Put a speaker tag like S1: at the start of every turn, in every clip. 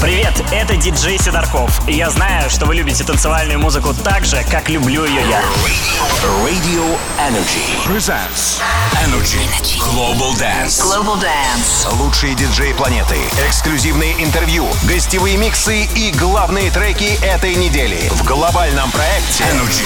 S1: Привет, это диджей Сидорков. И я знаю, что вы любите танцевальную музыку так же, как люблю ее я.
S2: Radio Energy presents Energy Global Dance.
S3: Global Dance.
S2: Лучшие диджеи планеты, эксклюзивные интервью, гостевые миксы и главные треки этой недели в глобальном проекте Energy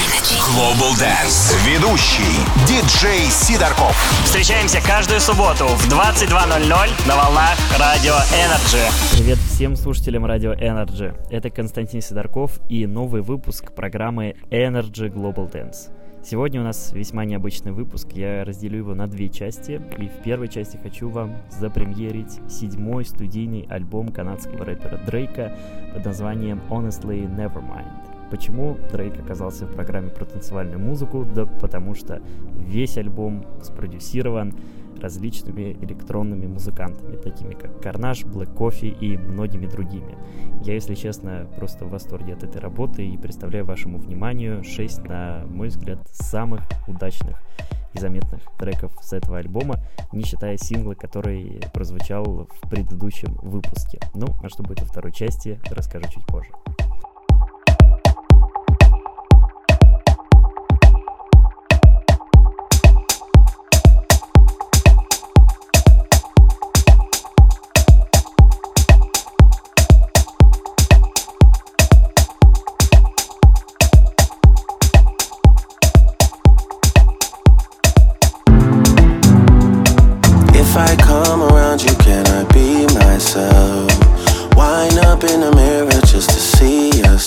S2: Global Dance. Ведущий диджей Сидорков.
S1: Встречаемся каждую субботу в 22.00 на волнах Радио Energy.
S4: Привет всем слушателям Радио Energy. Это Константин Сидорков и новый выпуск программы Energy Global Dance. Сегодня у нас весьма необычный выпуск. Я разделю его на две части. И в первой части хочу вам запремьерить седьмой студийный альбом канадского рэпера Дрейка под названием Honestly Nevermind. Почему Дрейк оказался в программе про танцевальную музыку? Да потому что весь альбом спродюсирован различными электронными музыкантами, такими как Карнаж, Black Coffee и многими другими. Я, если честно, просто в восторге от этой работы и представляю вашему вниманию 6, на мой взгляд, самых удачных и заметных треков с этого альбома, не считая сингла, который прозвучал в предыдущем выпуске. Ну, а что будет во второй части, расскажу чуть позже.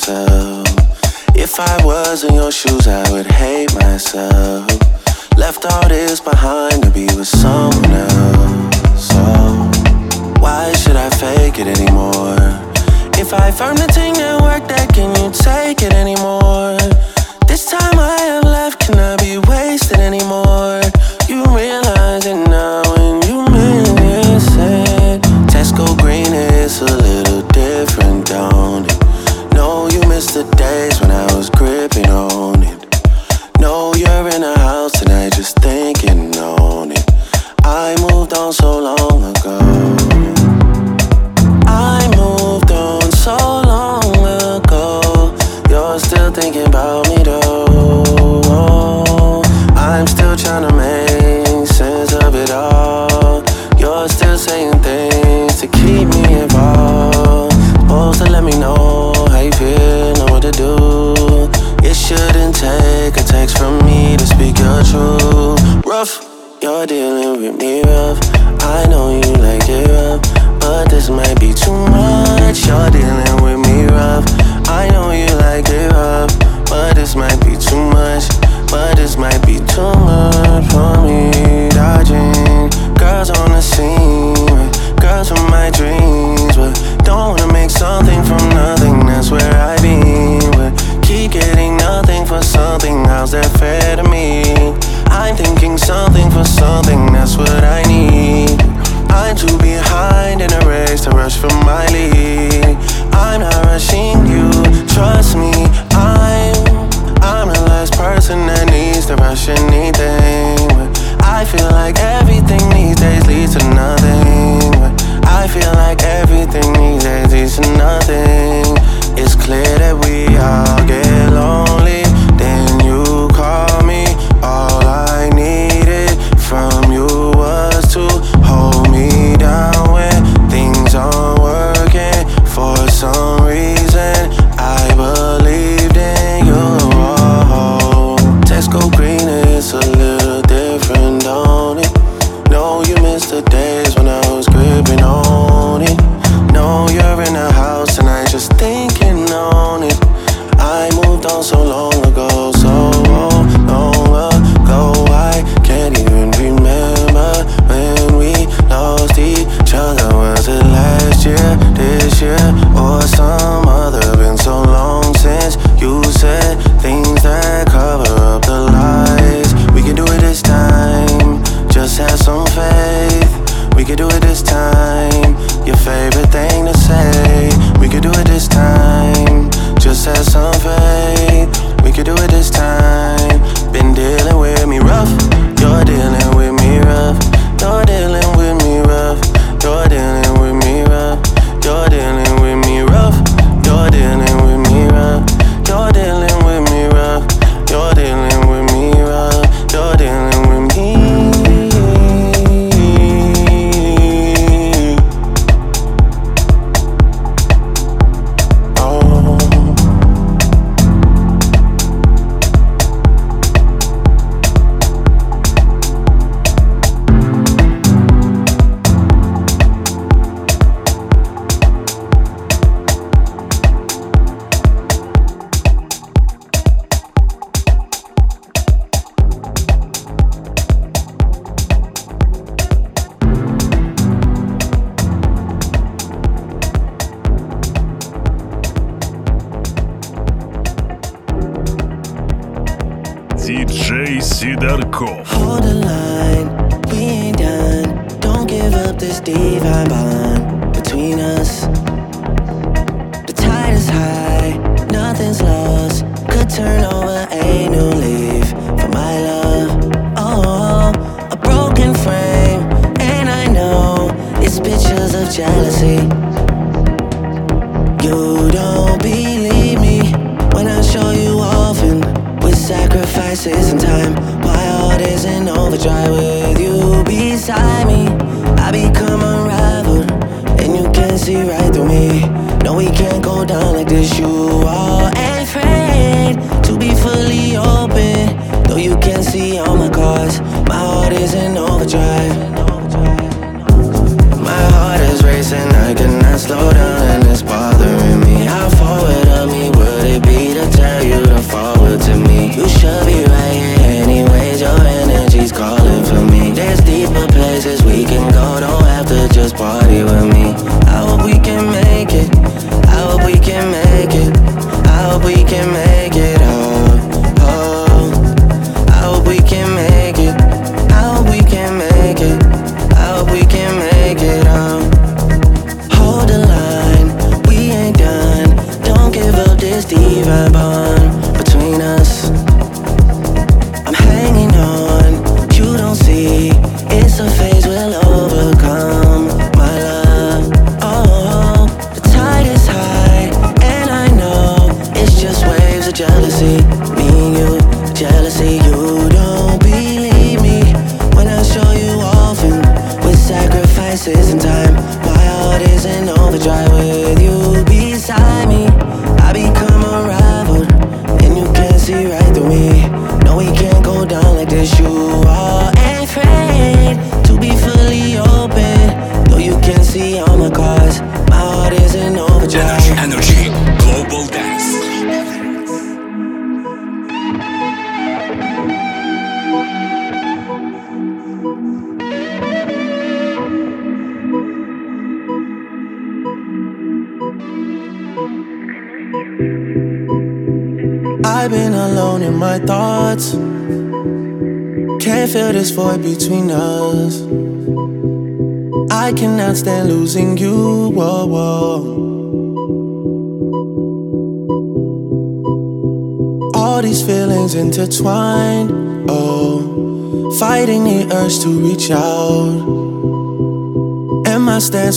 S5: Yourself. If I was in your shoes, I would hate myself. Left all this behind to be with someone else. So, why should I fake it anymore? If I found the thing that worked, that can you take it anymore? This time I have left cannot be wasted anymore.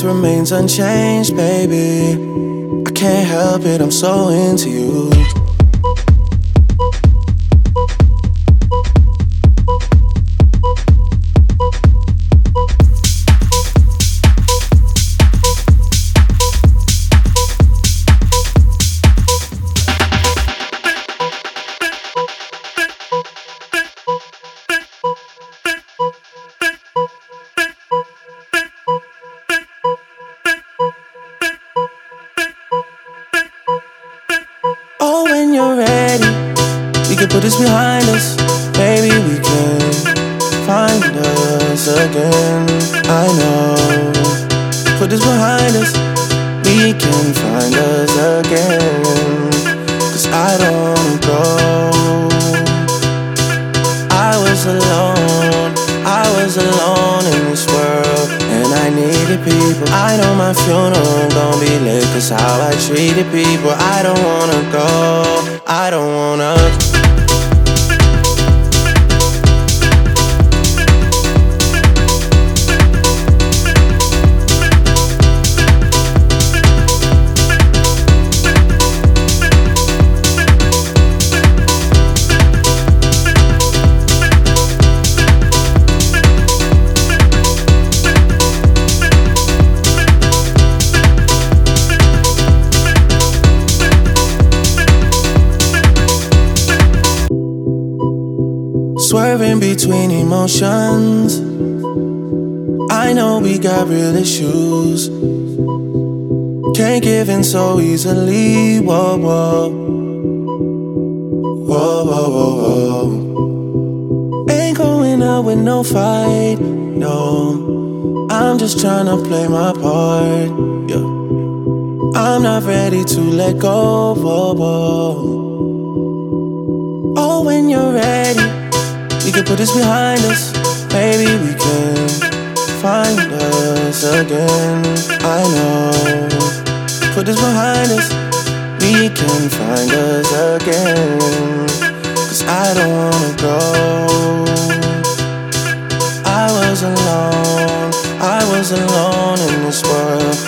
S5: remains unchanged, baby. I can't help it, I'm so into you. I'm not ready to let go. Whoa, whoa. Oh, when you're ready, we can put this behind us. Maybe we can find us again. I know. Put this behind us. We can find us again. Cause I don't wanna go. I was alone. I was alone in this world.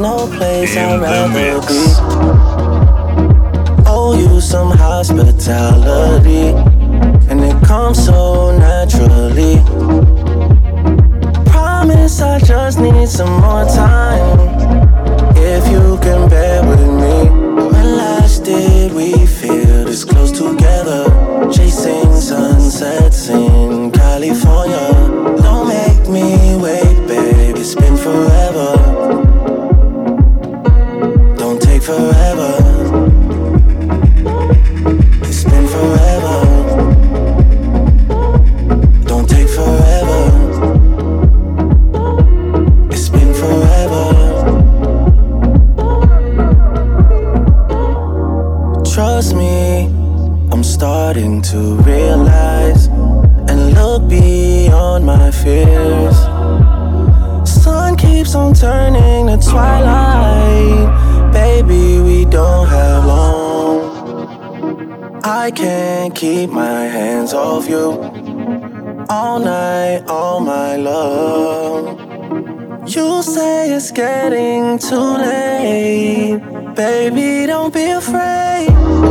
S5: no place I'd rather be. Owe you some hospitality, keep my hands off you. All night, all my love. You say it's getting too late. Baby, don't be afraid.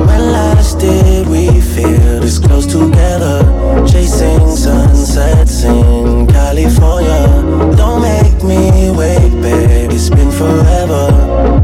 S5: When last did we feel this close together? Chasing sunsets in California. Don't make me wait, baby. It's been forever.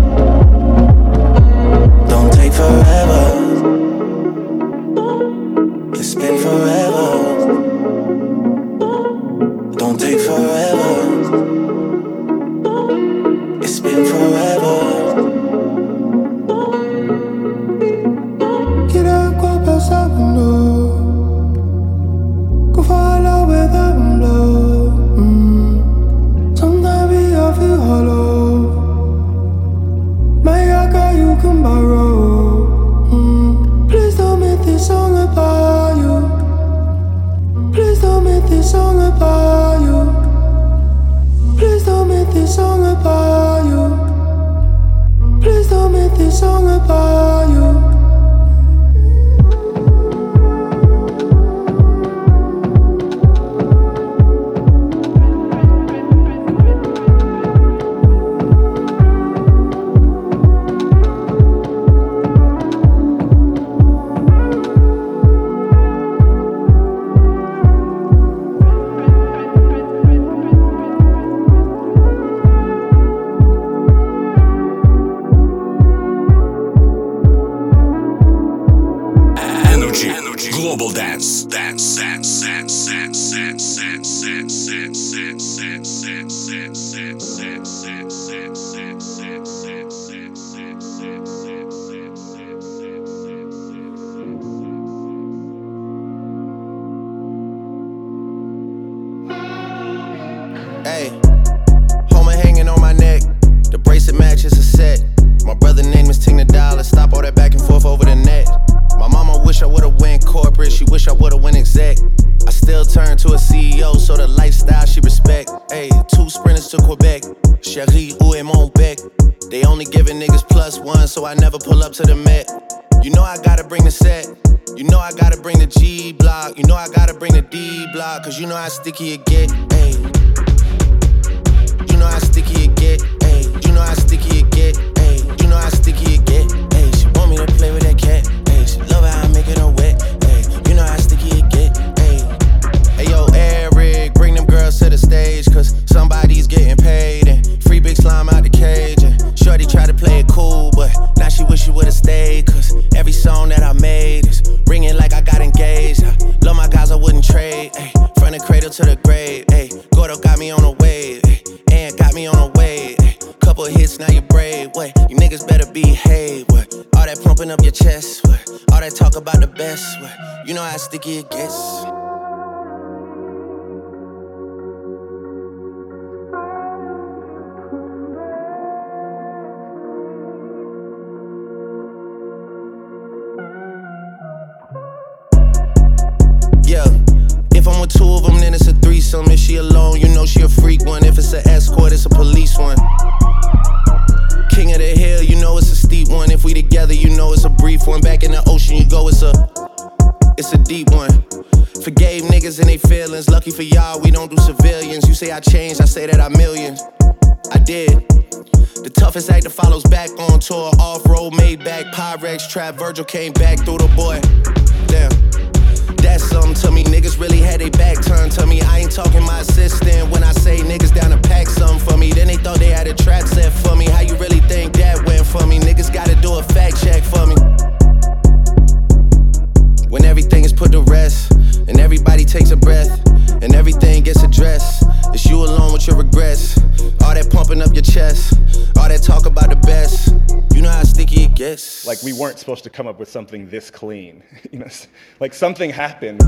S6: Block, cause you know how
S7: sticky it get, ayy. You know how sticky it get, ayy. You know how sticky it get, ayy. You know how sticky it get, ayy. She want me to play with that cat, ayy. She love how I make it her wet, ayy. You know how sticky it get, ayy. Ayo, Eric, bring them girls to the stage, cause somebody's getting paid, and free big slime out the cage, and Shorty try to play it cool, but
S5: now she wish she would've stayed, cause every song that I made is ringing like I got engaged. I wouldn't trade. Ay. From the cradle to the grave. Ay. Gordo got me on a wave. Ay. And got me on a wave. Ay. Couple hits, now you brave. Wait, you niggas better behave. What? All that pumping up your chest. What? All that talk about the best. What? You know how sticky it gets. Threesome. If she alone, you know she a freak one. If it's an escort, it's a police one. King of the hill, you know it's a steep one. If we together, you know it's a brief one. Back in the ocean, you go, it's a, it's a deep one. Forgave niggas and they feelings. Lucky for y'all, we don't do civilians. You say I changed, I say that I millions. I did. The toughest actor follows back on tour. Off road, made back, Pyrex, trap. Virgil came back through the boy. Damn. That's something to me. Niggas really had their back turned to me. I ain't talking my assistant when I say niggas down to pack something for me. Then they thought they had a trap set for me. How you really think that went for me? Niggas gotta do a fact check for me. When everything is put to rest, and everybody takes a breath, and everything gets addressed, it's you alone with your regrets. All that pumping up your chest, all that talk about the best. You know how sticky it gets.
S8: Like we weren't supposed to come up with something this clean. you know, like something happened.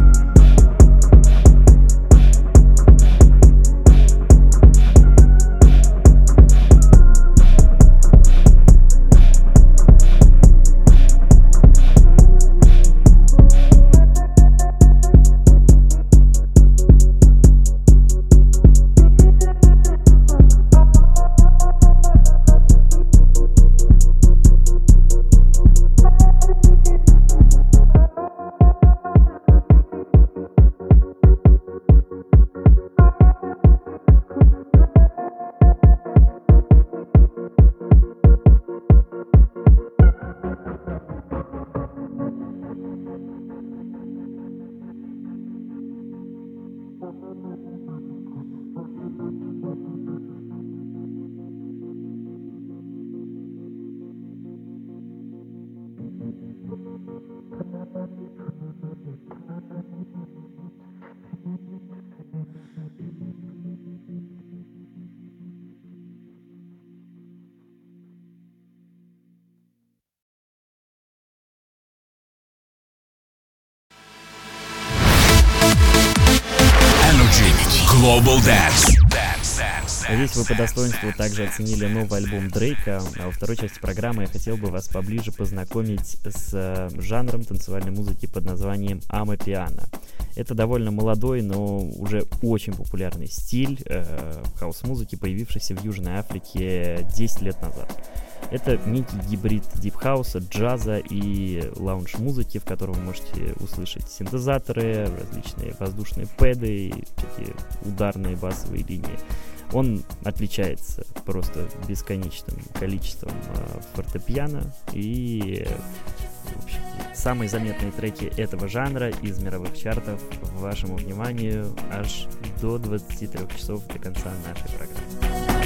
S4: Вы по достоинству также оценили новый альбом Дрейка. А во второй части программы я хотел бы вас поближе познакомить с э, жанром танцевальной музыки под названием амапиано. Это довольно молодой, но уже очень популярный стиль э, хаос-музыки, появившийся в Южной Африке 10 лет назад. Это некий гибрид дипхауса, джаза и лаунж-музыки, в котором вы можете услышать синтезаторы, различные воздушные пэды такие ударные басовые линии. Он отличается просто бесконечным количеством э, фортепиано и в общем, самые заметные треки этого жанра из мировых чартов вашему вниманию аж до 23 часов до конца нашей программы.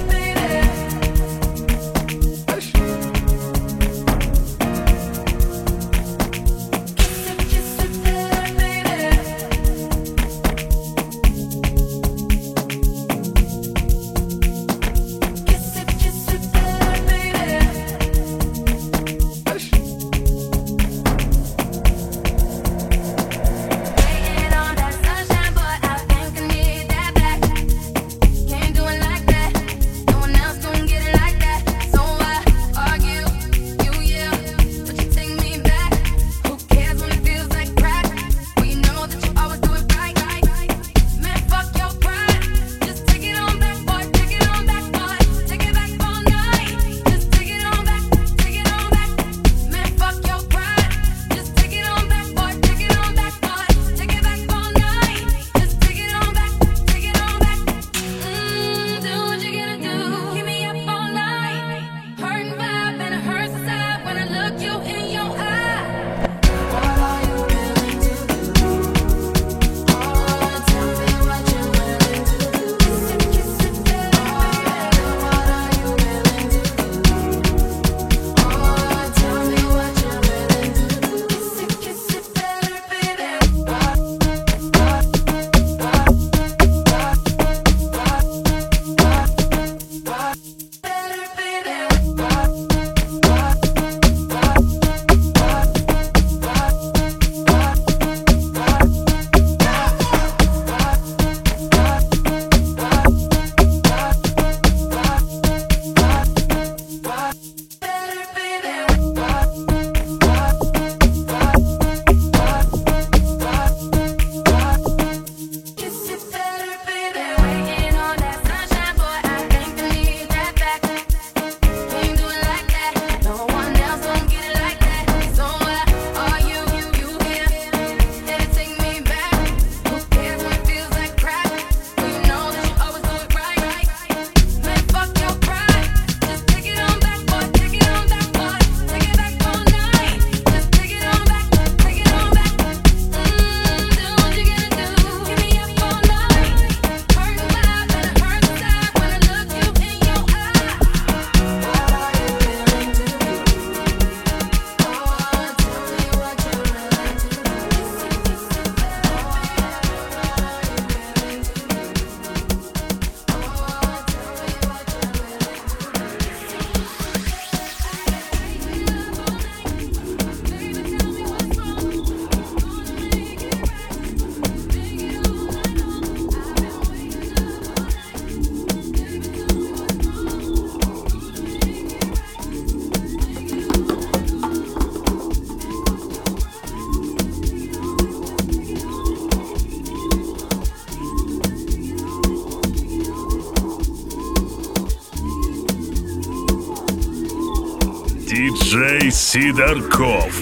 S3: Сидорков.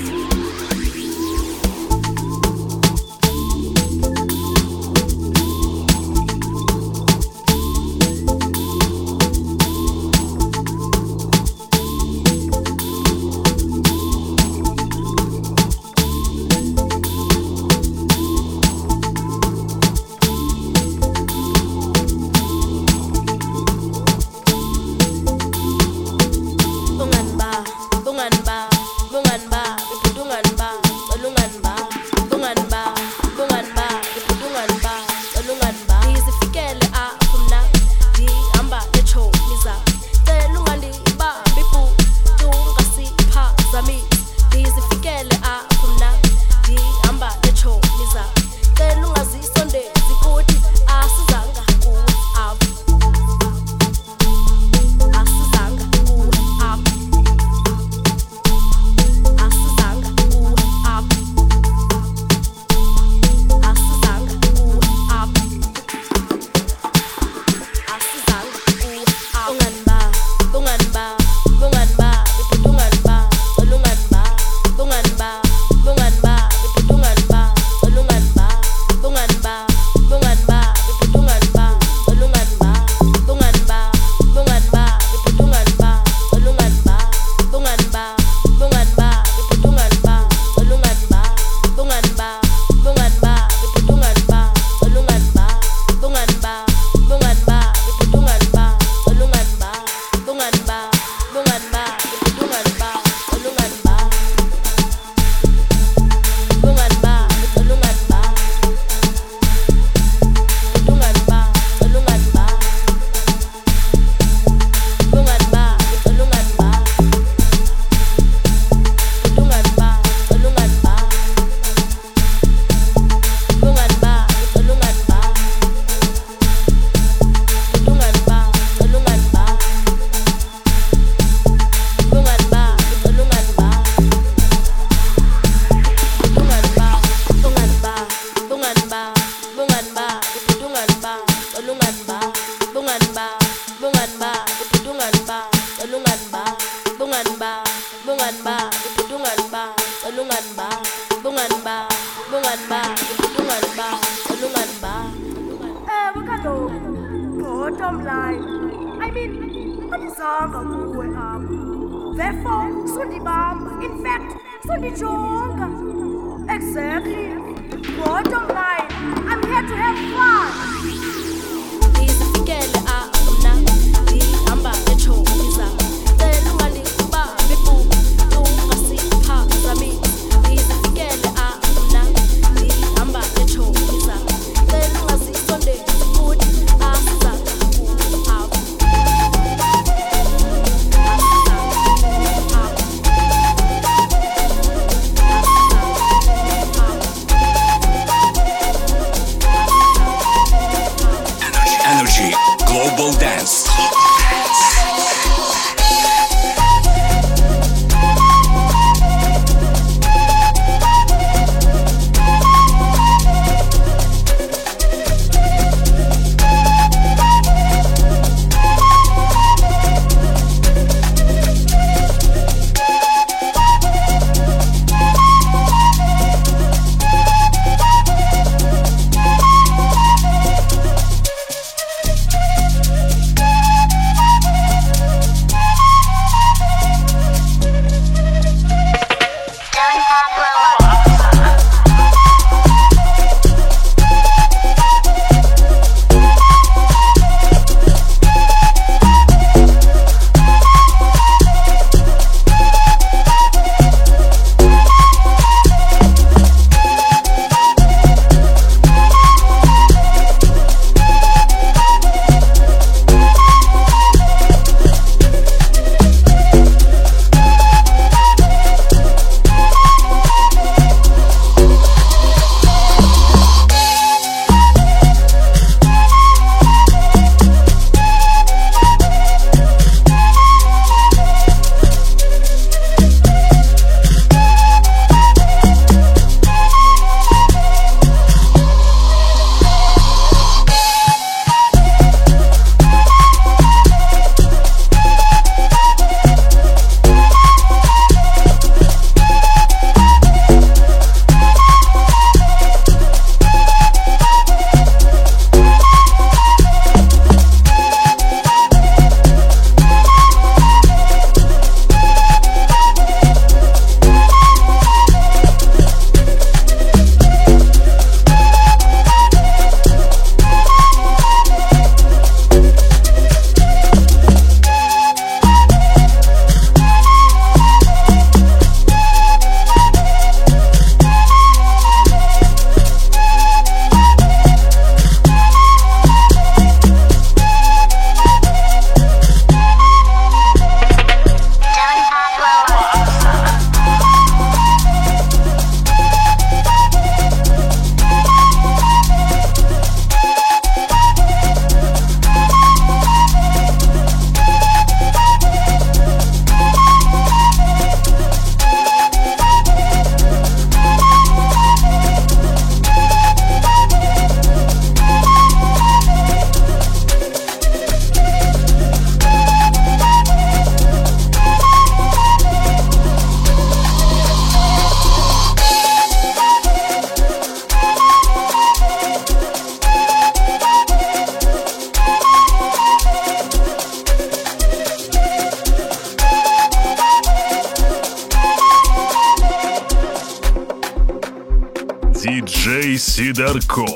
S7: Ярко.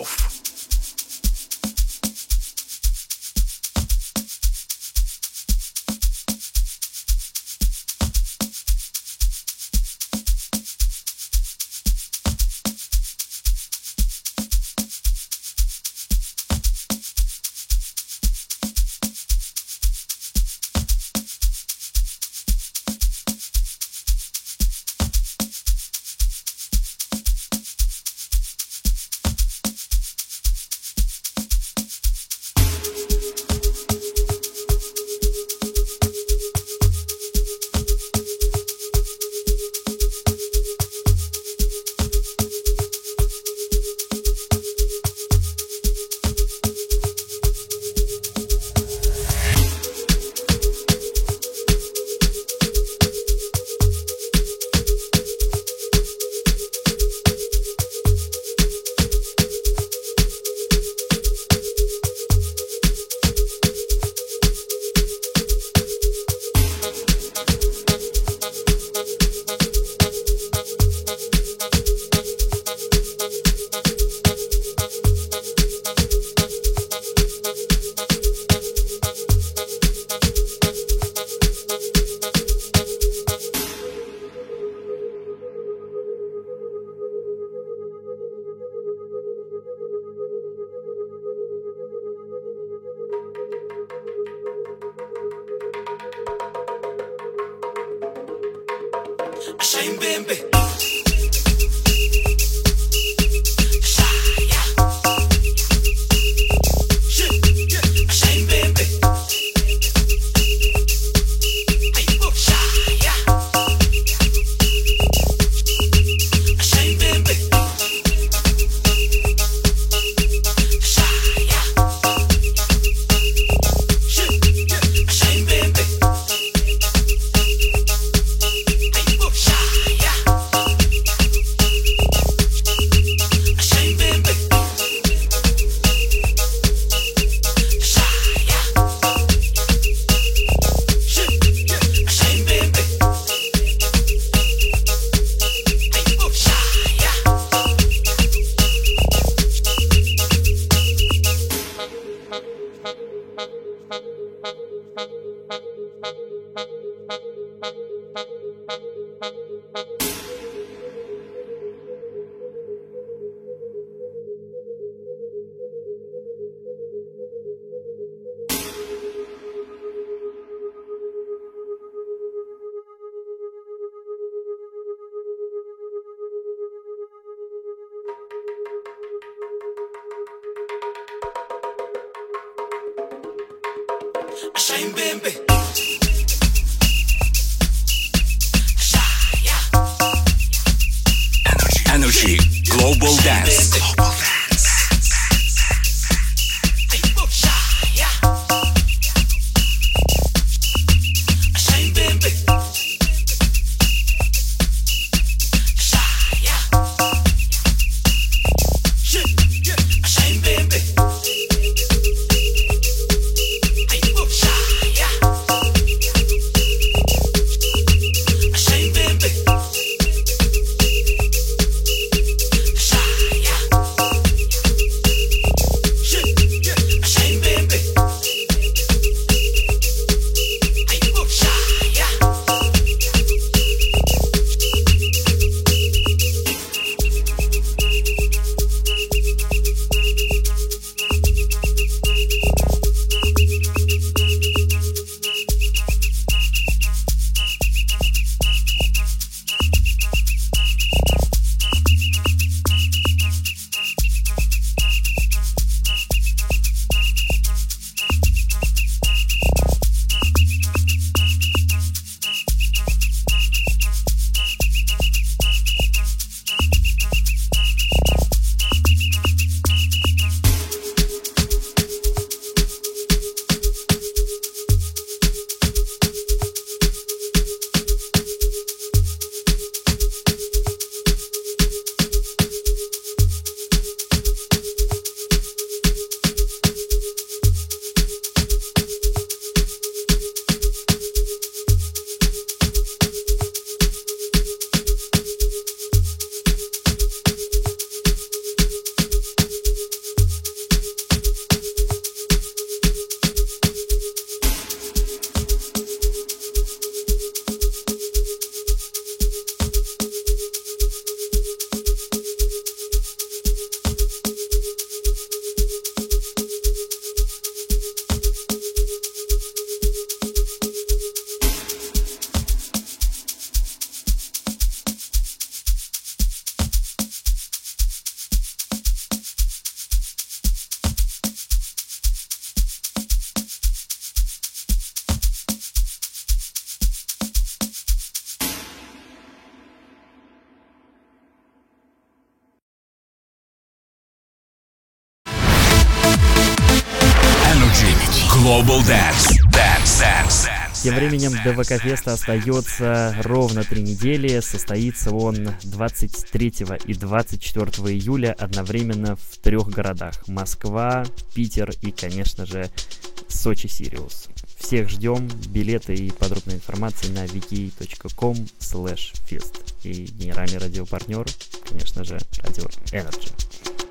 S7: Временем ДВК Феста остается ровно три недели. Состоится он 23 и 24 июля одновременно в трех городах. Москва, Питер и, конечно же, Сочи Сириус. Всех ждем. Билеты и подробная информация на wiki.com fest. И генеральный радиопартнер, конечно же, радио Energy.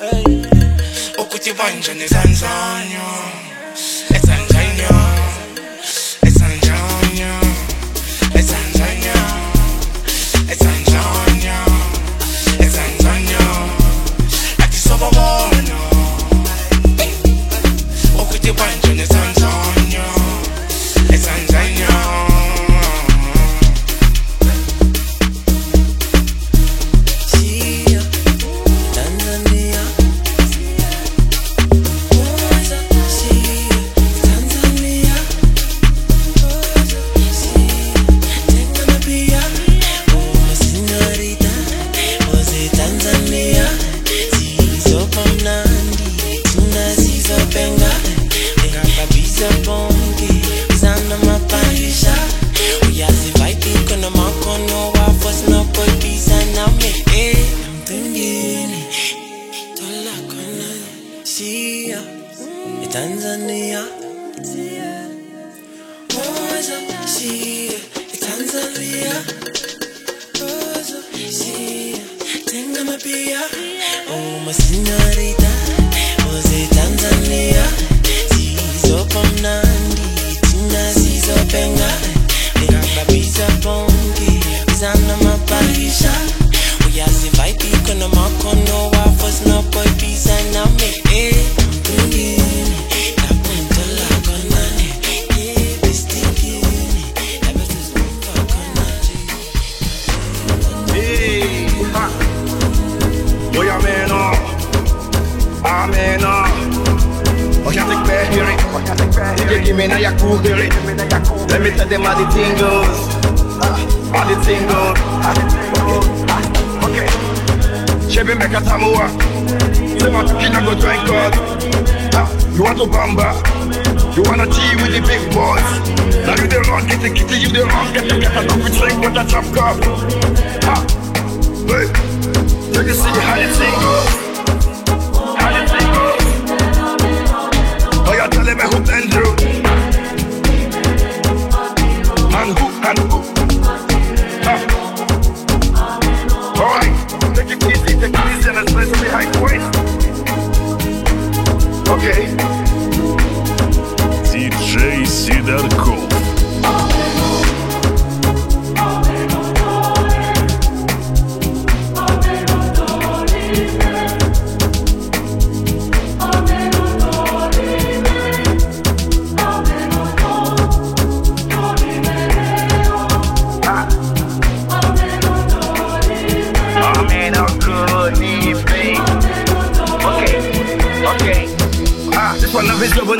S5: Benga, benga kabisa Boy,
S9: I'm in
S10: awe. I'm. Oh, can't ah, oh, take back. Oh, can't take back here. Give me now your cool here. Let me tell them how the thing goes. How ah, the thing goes. Ah, okay. Chevy make a tamuwa. Say my cookie now go drink God. You want to bamba? You wanna tea
S6: with the big boys? Now you the
S11: wrong, get the kitty, you the wrong, get the get a coffee drink
S6: with a chop cup. Ha! Hey! Look and see how you think.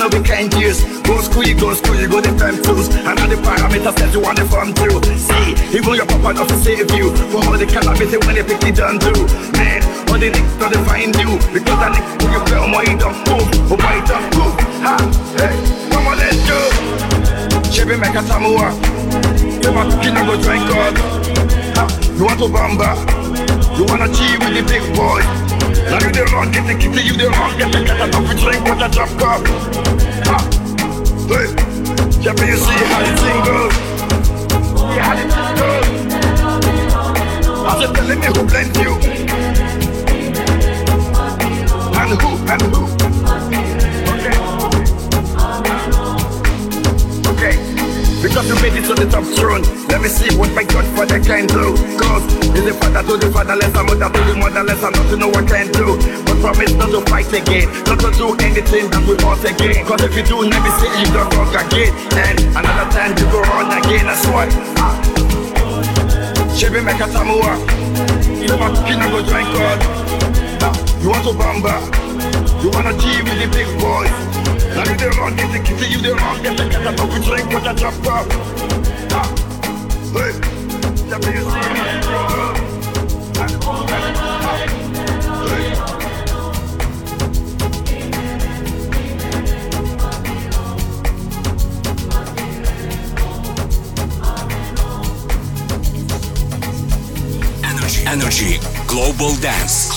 S6: We can't use. Go school, go school, go the time tools. And all the parameters that you want to form through See, even your papa not save you. For all the calamity when they pick it down through Man, all the nicks not to find you. Because the nicks who you play on my don't move Oh my don't ha, hey Come on, let's go. Chevy make a samoa You want to kill and go drink all? Ha, you want to bamba. You wanna cheat with the big boy.
S12: Now you the run, get the kitty, you the run, get the cat out of the drink, got the drop up. Ha! Hey! Yeah, but you see how it tingle. See how it tingle. I said, telling me who blamed you. And who, and who. Just to make it to the top throne. Let me see what my Godfather can do. Cause is a father to the fatherless, a mother to the motherless, and not to know what can
S11: do. But promise not to fight again, not to do anything
S12: that we want again. Cause if you do, let me see you don't walk again. And another time you go on again, that's why. Ah. make a Mekatamua, you know what, Kina go drink God. Ah, you want to bamba? You wanna G with the big boys. Now you the wrong, get the kitty, you the wrong, get the cat, we drink drop up. Hey! Energy Global Dance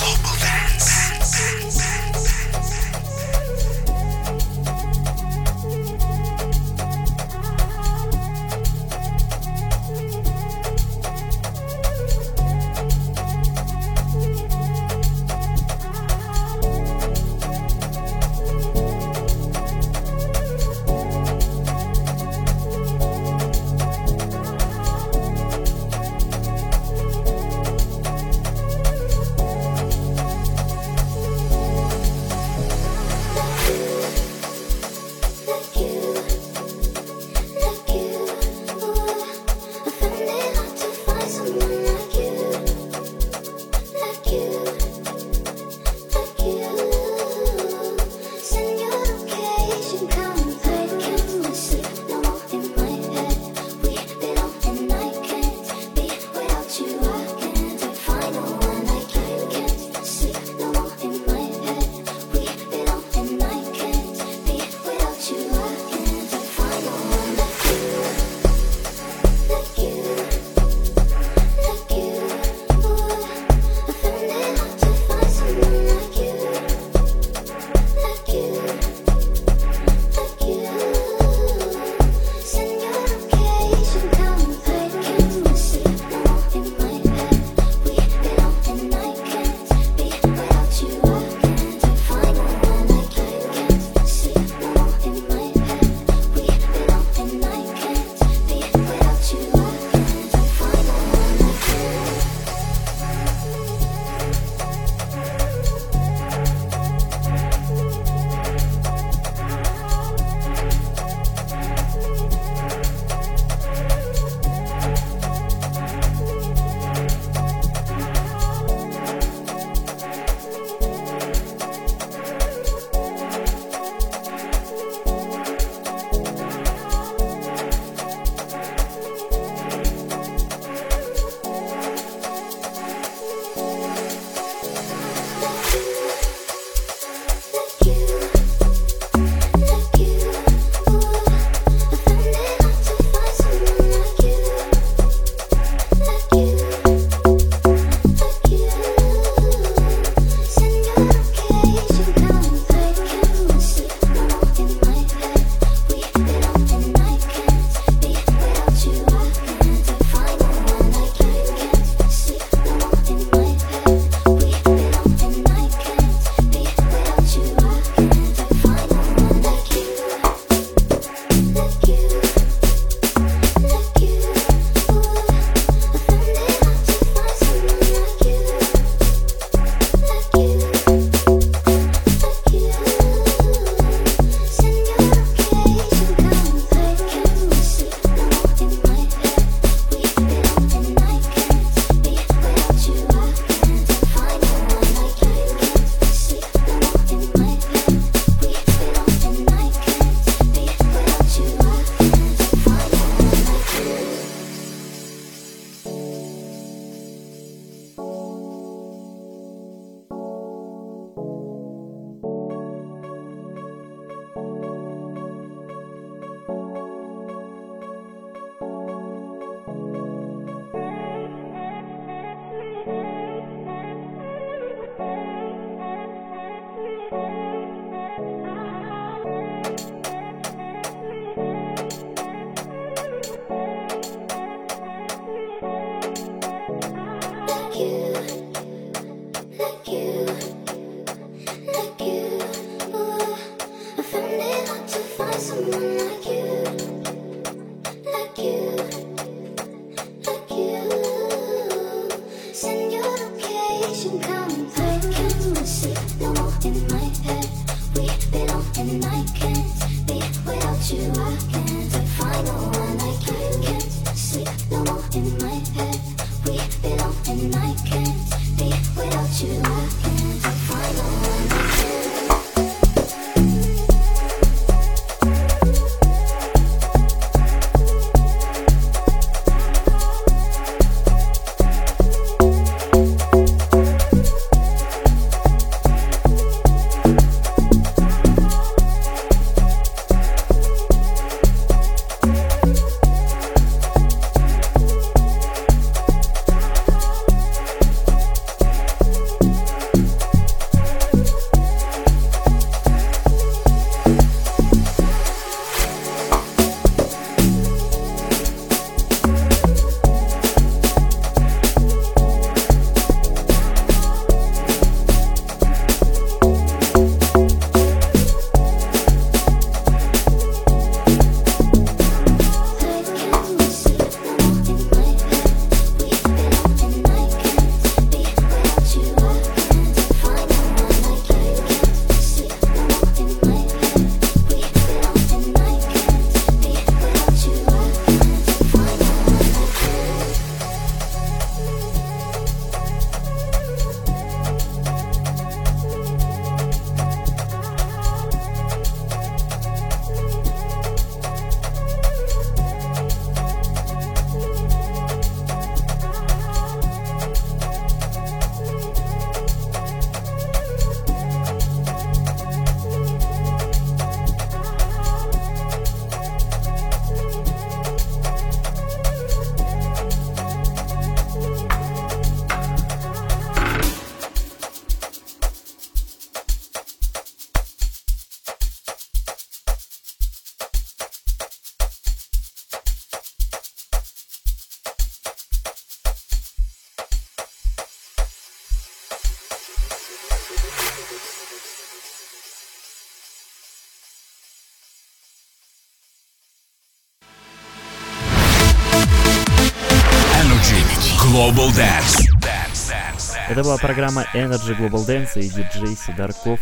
S12: Global Dance. Это была программа Energy Global Dance, и диджей Сидорков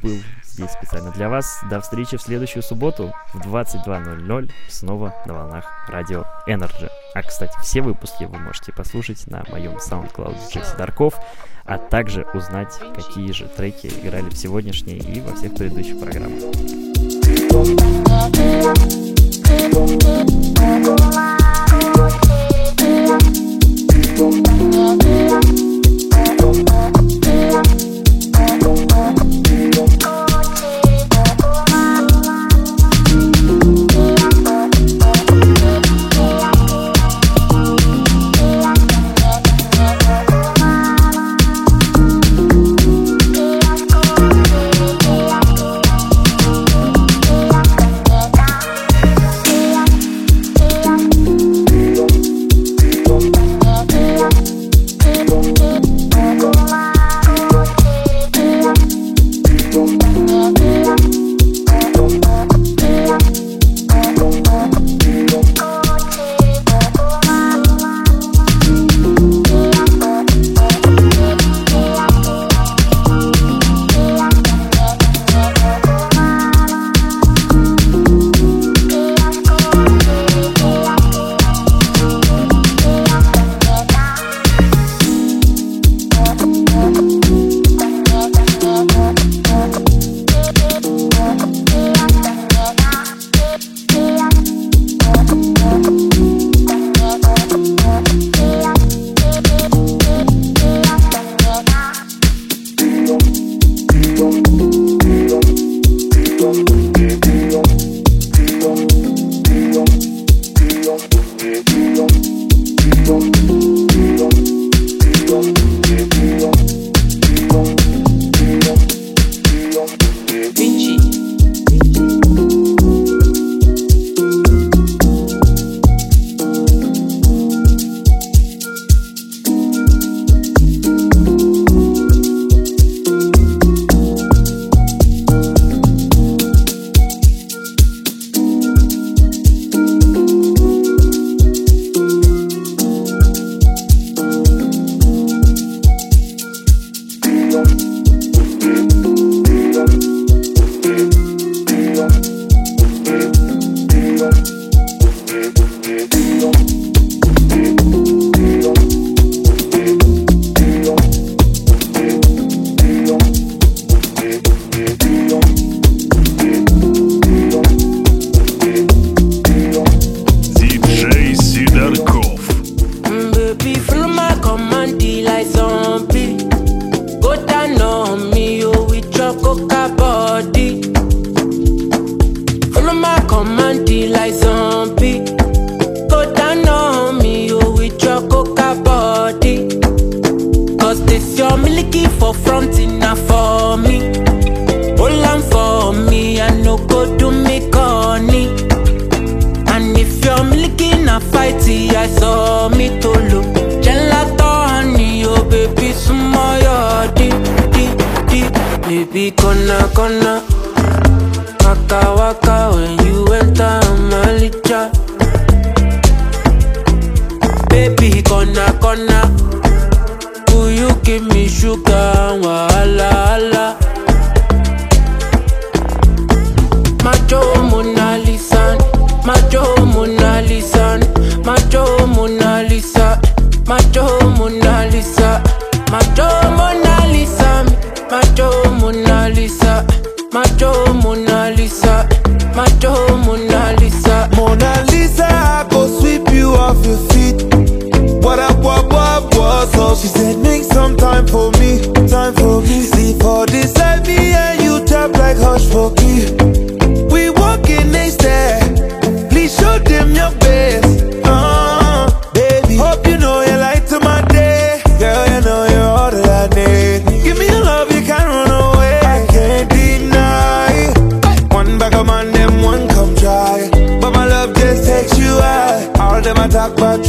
S12: был
S6: здесь специально для вас. До встречи в следующую субботу в 22.00 снова на волнах радио Energy. А, кстати, все выпуски вы можете послушать на моем SoundCloud Джей Сидорков, а также узнать, какие же треки играли в сегодняшней и во всех предыдущих программах. Thank you. don't All them